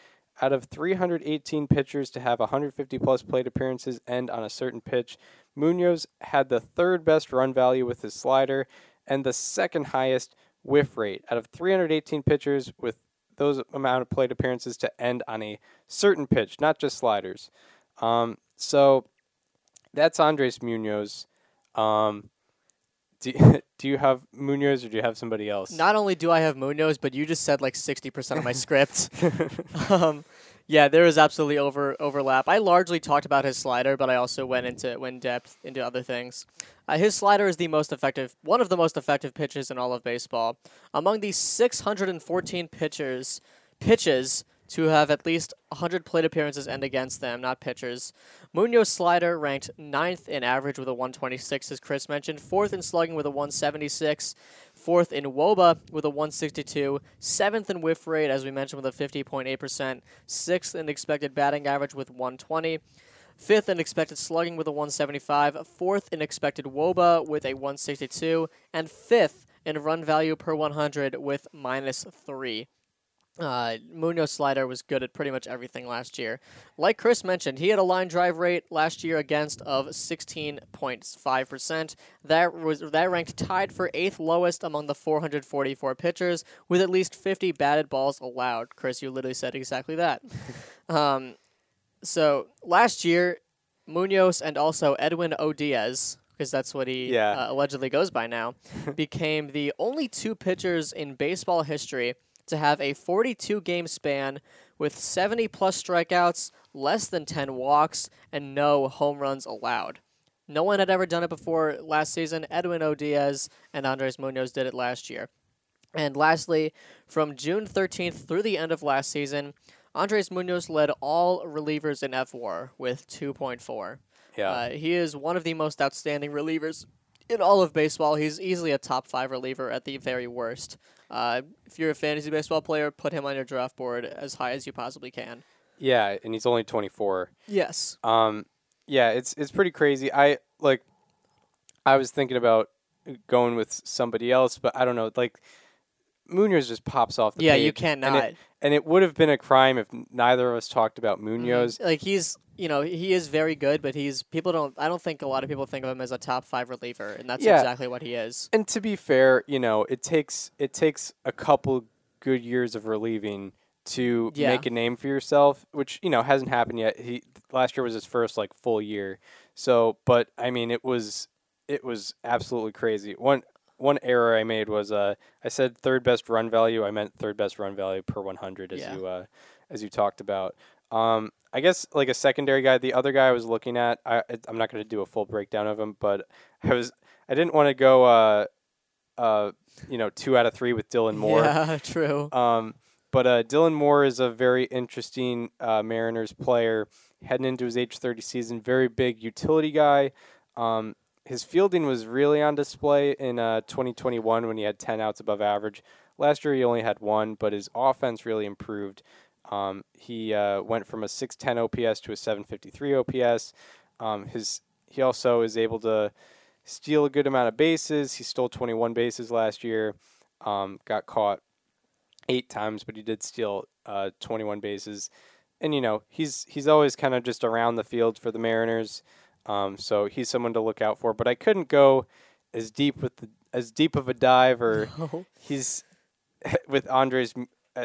Out of 318 pitchers to have 150 plus plate appearances end on a certain pitch, Munoz had the third best run value with his slider and the second highest whiff rate. Out of 318 pitchers with those amount of plate appearances to end on a certain pitch, not just sliders. Um, so that's Andres Munoz. Um, do, do you have Munoz or do you have somebody else? Not only do I have Munoz, but you just said like 60% of my script. um, yeah, there is absolutely over overlap. I largely talked about his slider, but I also went into went depth into other things. Uh, his slider is the most effective, one of the most effective pitches in all of baseball. Among the 614 pitchers, pitches to have at least 100 plate appearances and against them, not pitchers. Munoz slider ranked ninth in average with a 126, as Chris mentioned, fourth in slugging with a 176, fourth in WOBA with a 162, seventh in whiff rate, as we mentioned, with a 50.8%, sixth in expected batting average with 120. Fifth in expected slugging with a 175. Fourth in expected WOBA with a 162. And fifth in run value per 100 with minus three. Uh, Munoz slider was good at pretty much everything last year. Like Chris mentioned, he had a line drive rate last year against of 16.5%. That was that ranked tied for eighth lowest among the 444 pitchers with at least 50 batted balls allowed. Chris, you literally said exactly that. um, so last year, Munoz and also Edwin O. Diaz, because that's what he Yeah. uh, allegedly goes by now, became the only two pitchers in baseball history to have a 42 game span with 70 plus strikeouts, less than 10 walks, and no home runs allowed. No one had ever done it before last season. Edwin O. Diaz and Andres Munoz did it last year. And lastly, from June 13th through the end of last season, Andres Munoz led all relievers in F WAR with 2.4. Yeah. Uh, he is one of the most outstanding relievers in all of baseball. He's easily a top five reliever at the very worst. Uh, if you're a fantasy baseball player, put him on your draft board as high as you possibly can. yeah, and he's only 24. Yes. Um, yeah, it's it's pretty crazy. I like. I was thinking about going with somebody else, but I don't know. Like, Munoz just pops off the Yeah, page, you can't and not. it, and it would have been a crime if neither of us talked about Munoz. Like he's, you know, he is very good, but he's people don't. I don't think a lot of people think of him as a top five reliever, and that's Yeah. exactly what he is. And to be fair, you know, it takes it takes a couple good years of relieving to Yeah. make a name for yourself, which you know hasn't happened yet. He last year was his first like full year, so but I mean it was it was absolutely crazy. One one error I made was uh I said third best run value. I meant third best run value per 100 as Yeah. you uh as you talked about. Um, I guess like a secondary guy. The other guy I was looking at, I I'm not going to do a full breakdown of him, but I was I didn't want to go uh uh you know two out of three with Dylan Moore. Yeah, true. Um, but uh, Dylan Moore is a very interesting uh, Mariners player heading into his age 30 season. Very big utility guy. Um, his fielding was really on display in uh, 2021 when he had 10 outs above average. Last year he only had one, but his offense really improved. Um, he uh, went from a 610 OPS to a 753 OPS. Um, his he also is able to steal a good amount of bases. He stole 21 bases last year. Um, got caught eight times, but he did steal uh, 21 bases. And you know he's he's always kind of just around the field for the Mariners, um, so he's someone to look out for. But I couldn't go as deep with the, as deep of a dive, or No. he's with Andres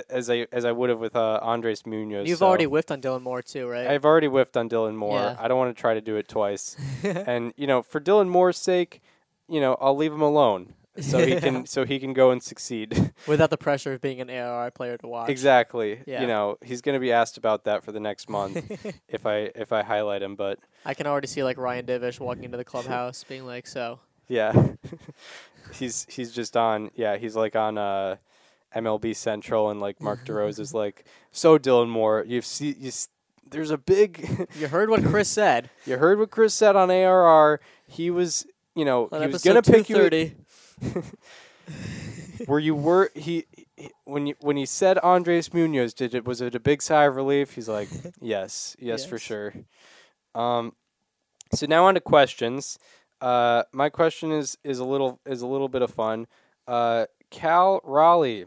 as I as I would have with uh, Andres Munoz. You've so already whiffed on Dylan Moore too, right? I've already whiffed on Dylan Moore. Yeah. I don't want to try to do it twice. and you know, for Dylan Moore's sake, you know, I'll leave him alone so he can so he can go and succeed. Without the pressure of being an ARR player to watch. exactly. Yeah. You know, he's going to be asked about that for the next month if I if I highlight him, but I can already see like Ryan Divish walking into the clubhouse, being like, "So, yeah. he's he's just on yeah, he's like on uh MLB Central and like Mark DeRosa is like, "So Dylan Moore, you've seen you s- there's a big you heard what Chris said You heard what Chris said on ARR. He was, you know, on he was gonna pick you. 230. Where you were, he, he when you when he said Andres Munoz, did it was it a big sigh of relief? He's like, yes, yes, for sure. Um, so now on to questions. Uh, my question is is a little is a little bit of fun. Uh, Cal Raleigh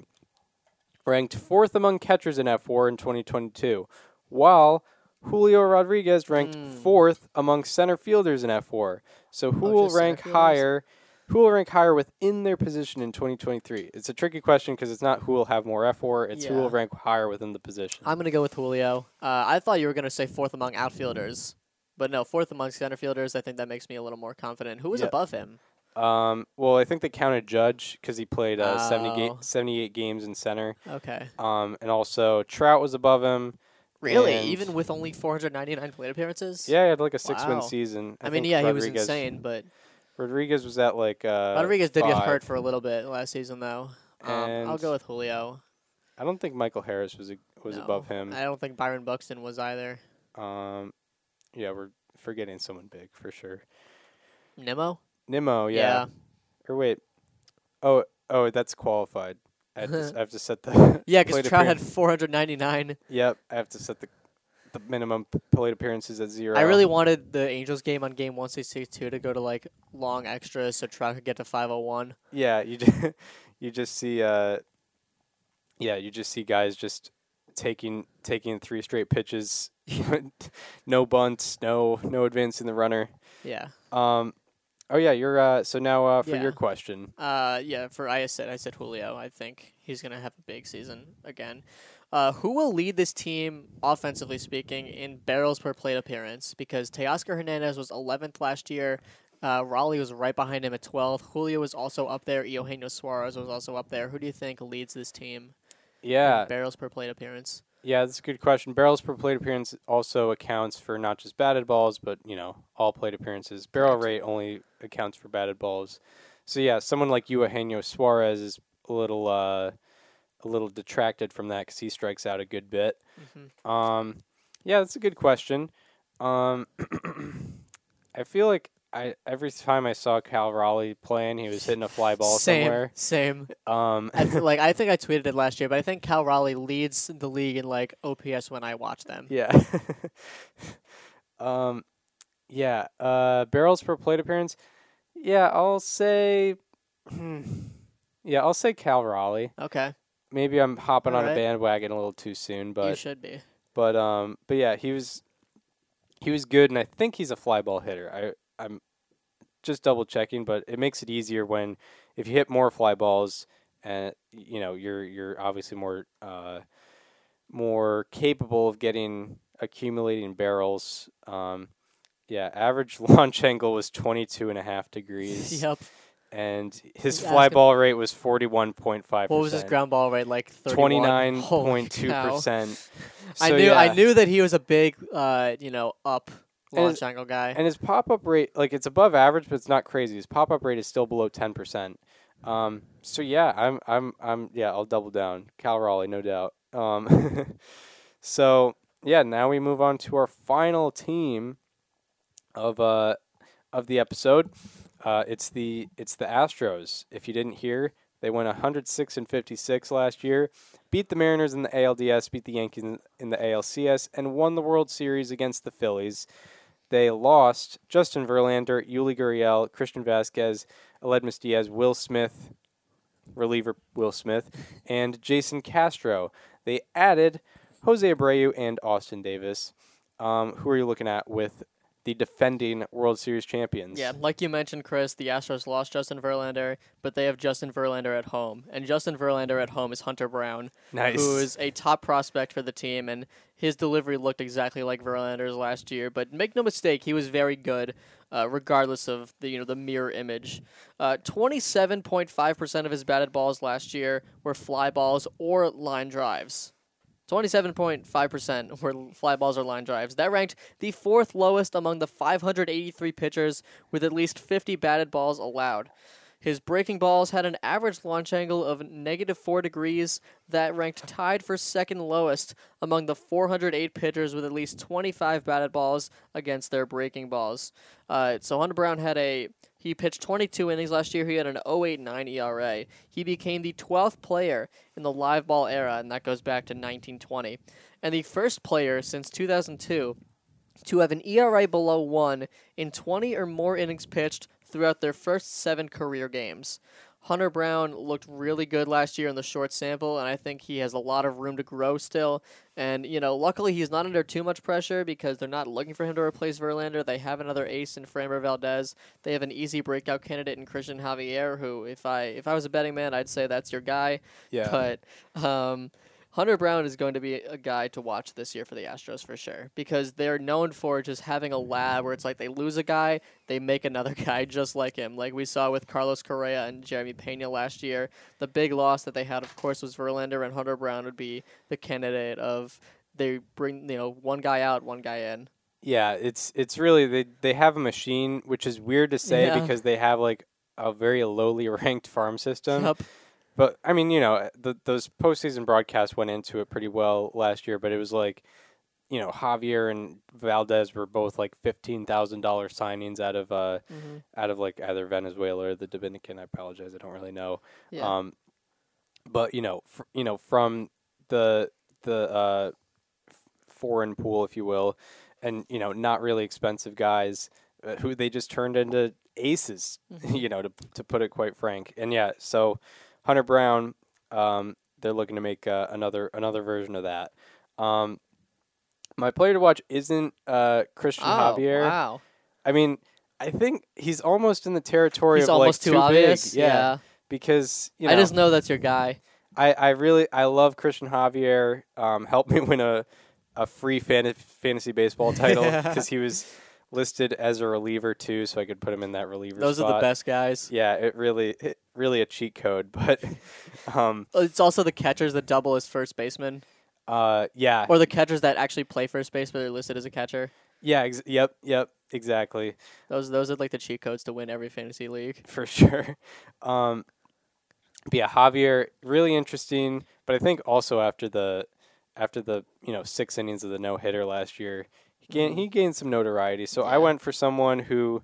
ranked fourth among catchers in F WAR in 2022, while Julio Rodriguez ranked Hmm. fourth among center fielders in F WAR. So who Oh, will rank higher? Who will rank higher within their position in 2023? It's a tricky question because it's not who will have more F WAR. It's who will rank higher within the position. I'm gonna go with Julio. Uh, I thought you were gonna say fourth among outfielders, but no, fourth among center fielders. I think that makes me a little more confident. Who was Yeah. above him? Um, well, I think they counted Judge because he played uh, 70 Oh. ga- 78 games in center. Okay, Um, and also Trout was above him. really? Even with only 499 plate appearances? Yeah, he had like a six win Wow. season. I, mean, think yeah, he was insane, but Rodriguez was at like uh, Rodriguez did get hurt for a little bit last season, though. Um, I'll go with Julio. I don't think Michael Harris was a, was No, above him. I don't think Byron Buxton was either. Um, yeah, we're forgetting someone big for sure. Nimmo? Nimmo, yeah. Or wait, oh, oh, that's qualified. I have to, I have to set the Yeah, because Trout had 499. Yep, I have to set the the minimum plate appearances at zero. I really wanted the Angels game on game 162 to go to like long extras so Trout could get to 501. Yeah, you just, you just see uh yeah, you just see guys just taking taking three straight pitches, no bunts, no no advancing the runner. Yeah. Um oh yeah, you're uh so now uh for Yeah. your question. Uh, yeah, for I said I said Julio. I think he's gonna have a big season again. Uh, who will lead this team offensively speaking in barrels per plate appearance? Because Teoscar Hernandez was 11th last year. Uh, Raleigh was right behind him at 12. Julio was also up there. Eugenio Suarez was also up there. Who do you think leads this team in Yeah. barrels per plate appearance? Yeah, that's a good question. Barrels per plate appearance also accounts for not just batted balls, but you know all plate appearances. Barrel rate only accounts for batted balls. So yeah, someone like Eugenio Suarez is a little uh, a little detracted from that because he strikes out a good bit. hmm Um, yeah, that's a good question. Um, I feel like I every time I saw Cal Raleigh playing, he was hitting a fly ball same, somewhere. same. Um, I th- like I think I tweeted it last year, but I think Cal Raleigh leads the league in like OPS when I watch them. Yeah. um, yeah. Uh, barrels per plate appearance. Yeah, I'll say. hmm, yeah, I'll say Cal Raleigh. Okay, Maybe I'm hopping on Alright. a bandwagon a little too soon, but you should be. but um, but yeah, he was he was good, and I think he's a fly ball hitter. I'm just double checking, but it makes it easier when if you hit more fly balls, and you know you're you're obviously more uh, more capable of getting accumulating barrels. Um, yeah, average launch angle was 22 and a half degrees, Yep. and his fly ball rate was 41.5. What was his ground ball rate? Like 31? Twenty nine Holy point two cow. percent. I knew I knew that he was a big, uh, you know, up launch his- angle guy. And his pop up rate, like it's above average, but it's not crazy. His pop up rate is still below ten percent. Um, so yeah, I'm, I'm, I'm, yeah, I'll double down. Cal Raleigh, no doubt. Um, so yeah, now we move on to our final team of uh of the episode. Uh, it's the it's the Astros. If you didn't hear, they went 106 and 56 last year, beat the Mariners in the ALDS, beat the Yankees in, in the ALCS, and won the World Series against the Phillies. They lost Justin Verlander, Yuli Gurriel, Christian Vázquez, Aledmys Diaz, Will Smith, reliever Will Smith, and Jason Castro. They added Jose Abreu and Austin Davis. Um, who are you looking at with the defending World Series champions? yeah, like you mentioned, Chris, the Astros lost Justin Verlander, but they have Justin Verlander at home, and Justin Verlander at home is Hunter Brown, nice. who is a top prospect for the team, and his delivery looked exactly like Verlander's last year. But make no mistake, he was very good, uh, regardless of the you know the mirror image. Uh, Twenty-seven point five percent of his batted balls last year were fly balls or line drives. 27.5% were fly balls or line drives. That ranked the fourth lowest among the 583 pitchers with at least 50 batted balls allowed. His breaking balls had an average launch angle of negative 4 degrees that ranked tied for second lowest among the 408 pitchers with at least 25 batted balls against their breaking balls. Uh, so Hunter Brown had a he pitched 22 innings last year. He had an 0.89 ERA. He became the 12th player in the live ball era, and that goes back to 1920, and the first player since 2002 to have an ERA below one in 20 or more innings pitched throughout their first seven career games. Hunter Brown looked really good last year in the short sample, and I think he has a lot of room to grow still. And, you know, luckily he's not under too much pressure because they're not looking for him to replace Verlander. They have another ace in Framber Valdez. They have an easy breakout candidate in Christian Javier, who, if I if I was a betting man, I'd say that's your guy. yeah. But um, Hunter Brown is going to be a guy to watch this year for the Astros for sure because they're known for just having a lab where it's like they lose a guy, they make another guy just like him, like we saw with Carlos Correa and Jeremy Pena last year. The big loss that they had, of course, was Verlander, and Hunter Brown would be the candidate of they bring you know one guy out, one guy in. Yeah, it's it's really they they have a machine, which is weird to say Yeah. because they have like a very lowly ranked farm system. Yup. But I mean, you know, the, those postseason broadcasts went into it pretty well last year. But it was like, you know, Javier and Valdez were both like fifteen thousand dollar signings out of uh Mhm. out of like either Venezuela or the Dominican. I apologize, I don't really know. Yeah. Um, but you know, fr- you know, from the the uh, foreign pool, if you will, and you know, not really expensive guys uh, who they just turned into aces, you know, to to put it quite frank. And yeah, so Hunter Brown, um, they're looking to make uh, another another version of that. Um, my player to watch isn't uh, Christian Oh, Javier. wow. I mean, I think he's almost in the territory He's of almost like too, obvious. big. Yeah, because you know, I just know that's your guy. I, I really I love Christian Javier. Um, helped me win a a free fan- fantasy baseball title because he was listed as a reliever too, so I could put him in that reliever. Those are the best guys. Yeah, it really it, really a cheat code, but um, It's also the catchers that double as first baseman, uh, yeah, or the catchers that actually play first base but they're listed as a catcher. yeah, ex- yep, yep, exactly. Those those are like the cheat codes to win every fantasy league. for sure. Um, but yeah, Javier, really interesting. But I think also after the after the you know six innings of the no hitter last year, he gained he gained some notoriety. So I went for someone who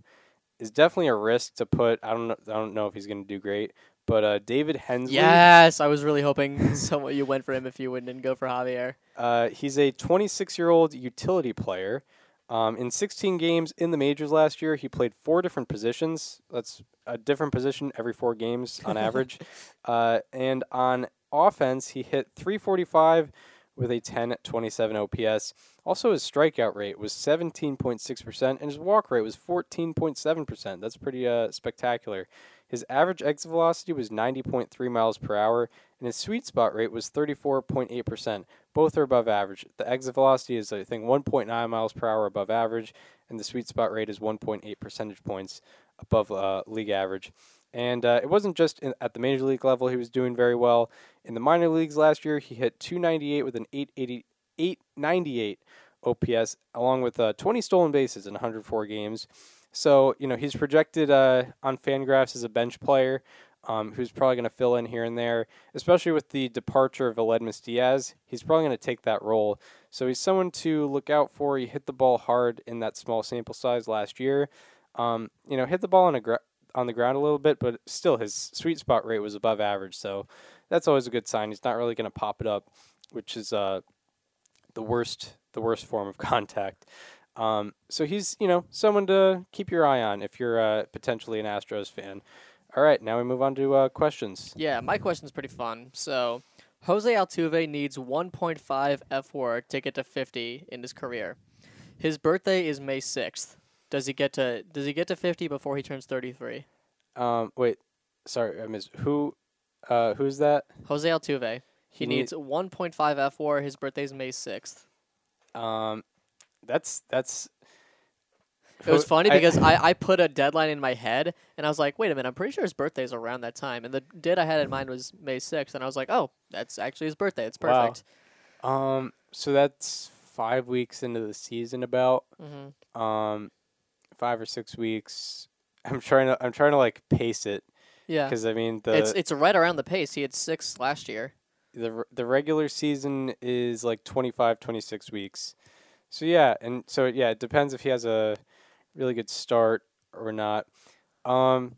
is definitely a risk to put. I don't know. I don't know if he's going to do great. But uh, David Hensley, Yes, I was really hoping someone you went for him if you wouldn't go for Javier. Uh, he's a 26 year old utility player. Um, in 16 games in the majors last year, he played four different positions. That's a different position every four games on average. Uh, and on offense, he hit 345 with a 10.27 OPS. Also, his strikeout rate was 17.6%, and his walk rate was 14.7%. That's pretty uh, spectacular. His average exit velocity was 90.3 miles per hour, and his sweet spot rate was 34.8%. Both are above average. The exit velocity is, I think, 1.9 miles per hour above average, and the sweet spot rate is 1.8 percentage points above uh, league average. And uh, it wasn't just in, at the major league level he was doing very well. In the minor leagues last year, he hit 298 with an 880, 898 OPS, along with uh, 20 stolen bases in 104 games. So, you know, he's projected uh, on Fangraphs as a bench player um, who's probably going to fill in here and there, especially with the departure of Aledmys Diaz. He's probably going to take that role. So he's someone to look out for. He hit the ball hard in that small sample size last year. Um, you know, hit the ball on a gra- on the ground a little bit, but still his sweet spot rate was above average. So that's always a good sign. He's not really going to pop it up, which is uh, the worst the worst form of contact. Um, so he's you know someone to keep your eye on if you're uh, potentially an Astros fan. All right, now we move on to uh, questions. Yeah, my question's pretty fun. So, Jose Altuve needs 1.5 F WAR to get to 50 in his career. His birthday is May 6th. Does he get to Does he get to 50 before he turns 33? Um, wait, sorry, I missed who. Uh, who's that? Jose Altuve. He, He need- needs 1.5 F WAR. His birthday's May 6th. Um, that's that's. It was funny I- because I, I put a deadline in my head and I was like, wait a minute, I'm pretty sure his birthday's around that time. And the date I had in mind was May 6th. And I was like, oh, that's actually his birthday. It's Wow. perfect. Um, so that's five weeks into the season, about hmm um, five or six weeks. I'm trying to I'm trying to like pace it Yeah. because I mean the it's it's right around the pace. He had six last year. the the regular season is like 25 26 weeks. So yeah, and so yeah, it depends if he has a really good start or not. Um,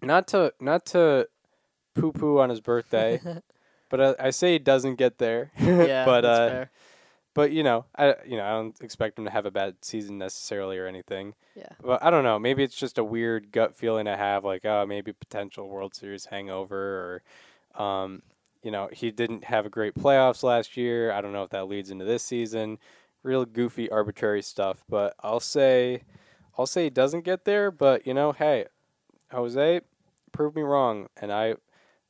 not to not to poo poo on his birthday, but I, I say he doesn't get there. yeah, but that's uh, fair. But you know, I you know I don't expect him to have a bad season necessarily or anything. Yeah. But I don't know. Maybe it's just a weird gut feeling I have, like oh maybe potential World Series hangover, or um, you know he didn't have a great playoffs last year. I don't know if that leads into this season. Real goofy, arbitrary stuff. But I'll say, I'll say he doesn't get there. But you know, hey, Jose, prove me wrong, and I,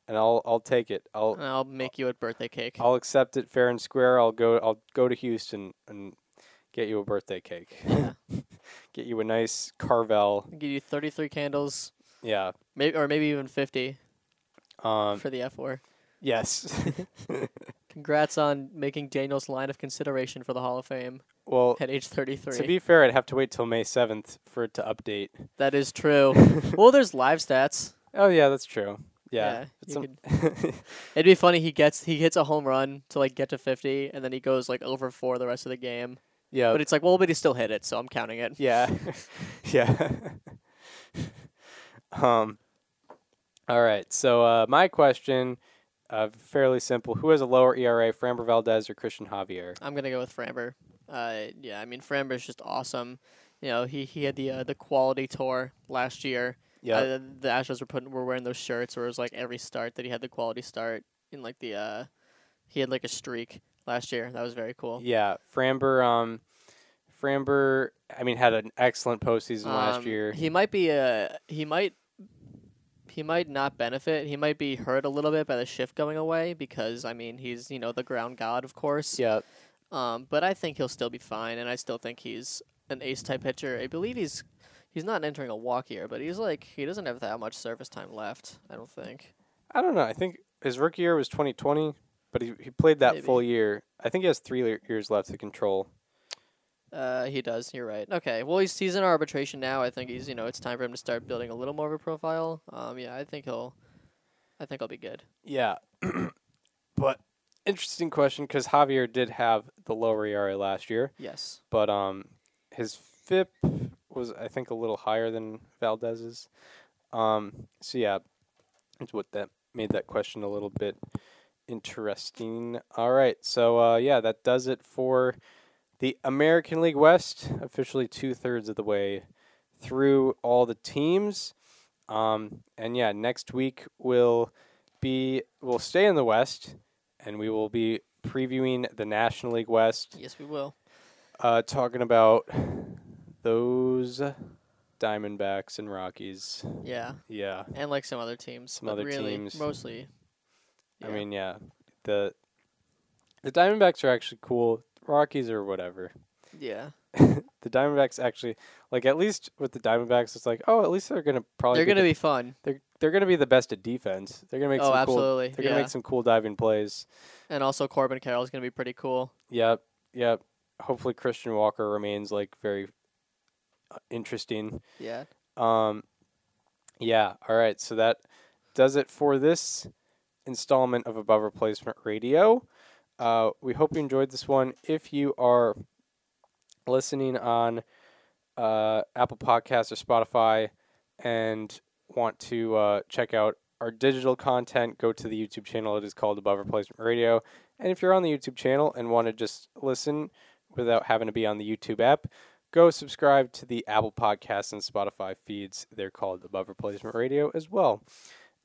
and I'll I'll take it. I'll And I'll make you a birthday cake. I'll accept it fair and square. I'll go. I'll go to Houston and get you a birthday cake. Yeah. get you a nice Carvel. Give you 33 candles, Yeah. maybe or maybe even 50 Um. for the F WAR. Yes. Congrats on making Daniel's line of consideration for the Hall of Fame well, at age 33. to be fair, I'd have to wait till May seventh for it to update. that is true. well, there's live stats. Oh yeah, that's true. Yeah. Yeah, some- It'd be funny. He gets he hits a home run to like get to 50, and then he goes like over four the rest of the game. yeah. But it's like, well, but he still hit it, so I'm counting it. Yeah. yeah. um all right. So uh my question Uh, fairly simple. Who has a lower ERA, Framber Valdez or Christian Javier? I'm gonna go with Framber. Uh, yeah, I mean Framber's just awesome. You know, he he had the uh, the quality tour last year. Yeah. Uh, the Astros were putting were wearing those shirts where it was like every start that he had the quality start in like the uh, he had like a streak last year. That was very cool. Yeah, Framber. Um, Framber. I mean, had an excellent postseason last Um, year. He might be uh he might he might not benefit. He might be hurt a little bit by the shift going away because I mean he's you know the ground god of course. yeah, Um, but I think he'll still be fine, and I still think he's an ace type pitcher. I believe he's he's not entering a walk year, but he's like he doesn't have that much service time left. I don't think. I don't know. I think his rookie year was 2020, but he he played that Maybe. full year. I think he has three le- years left to control. Uh, he does. You're right. Okay. Well, he's he's in arbitration now. I think he's you know it's time for him to start building a little more of a profile. Um, yeah, I think he'll, I think he'll be good. Yeah, but interesting question because Javier did have the lower ERA last year, Yes. but um, his FIP was I think a little higher than Valdez's. Um, so yeah, that's what that made that question a little bit interesting. All right, so uh, yeah, that does it for the American League West. Officially two thirds of the way through all the teams. Um, and yeah, next week will be we'll stay in the West, and we will be previewing the National League West Yes, we will. uh, talking about those Diamondbacks and Rockies. Yeah, Yeah, and like some other teams. Some but other really, teams. Mostly. I mean, yeah, the the Diamondbacks are actually cool. Rockies or whatever. Yeah. the Diamondbacks actually like at least with the Diamondbacks, it's like oh, at least they're gonna probably They're be gonna the- be fun. they're they're gonna be the best at defense. They're gonna make Oh, some cool. absolutely. They're gonna make some cool diving plays. And also Corbin Carroll's gonna be pretty cool. Yep, yep. Hopefully Christian Walker remains like very interesting. Yeah. Um, yeah. All right. So that does it for this installment of Above Replacement Radio. Uh, we hope you enjoyed this one. If you are listening on uh, Apple Podcasts or Spotify and want to uh, check out our digital content, go to the YouTube channel. It is called Above Replacement Radio. And if you're on the YouTube channel and want to just listen without having to be on the YouTube app, go subscribe to the Apple Podcasts and Spotify feeds. They're called Above Replacement Radio as well.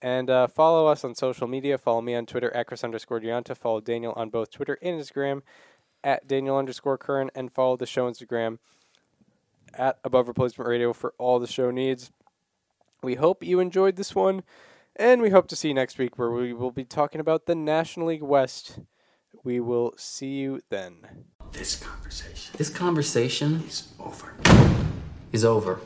And uh, follow us on social media. Follow me on Twitter at Chris underscore Gianta. Follow Daniel on both Twitter and Instagram at Daniel underscore Curran. And follow the show Instagram at Above Replacement Radio for all the show needs. We hope you enjoyed this one. And we hope to see you next week where we will be talking about the National League West. We will see you then. This conversation This conversation is over. is over.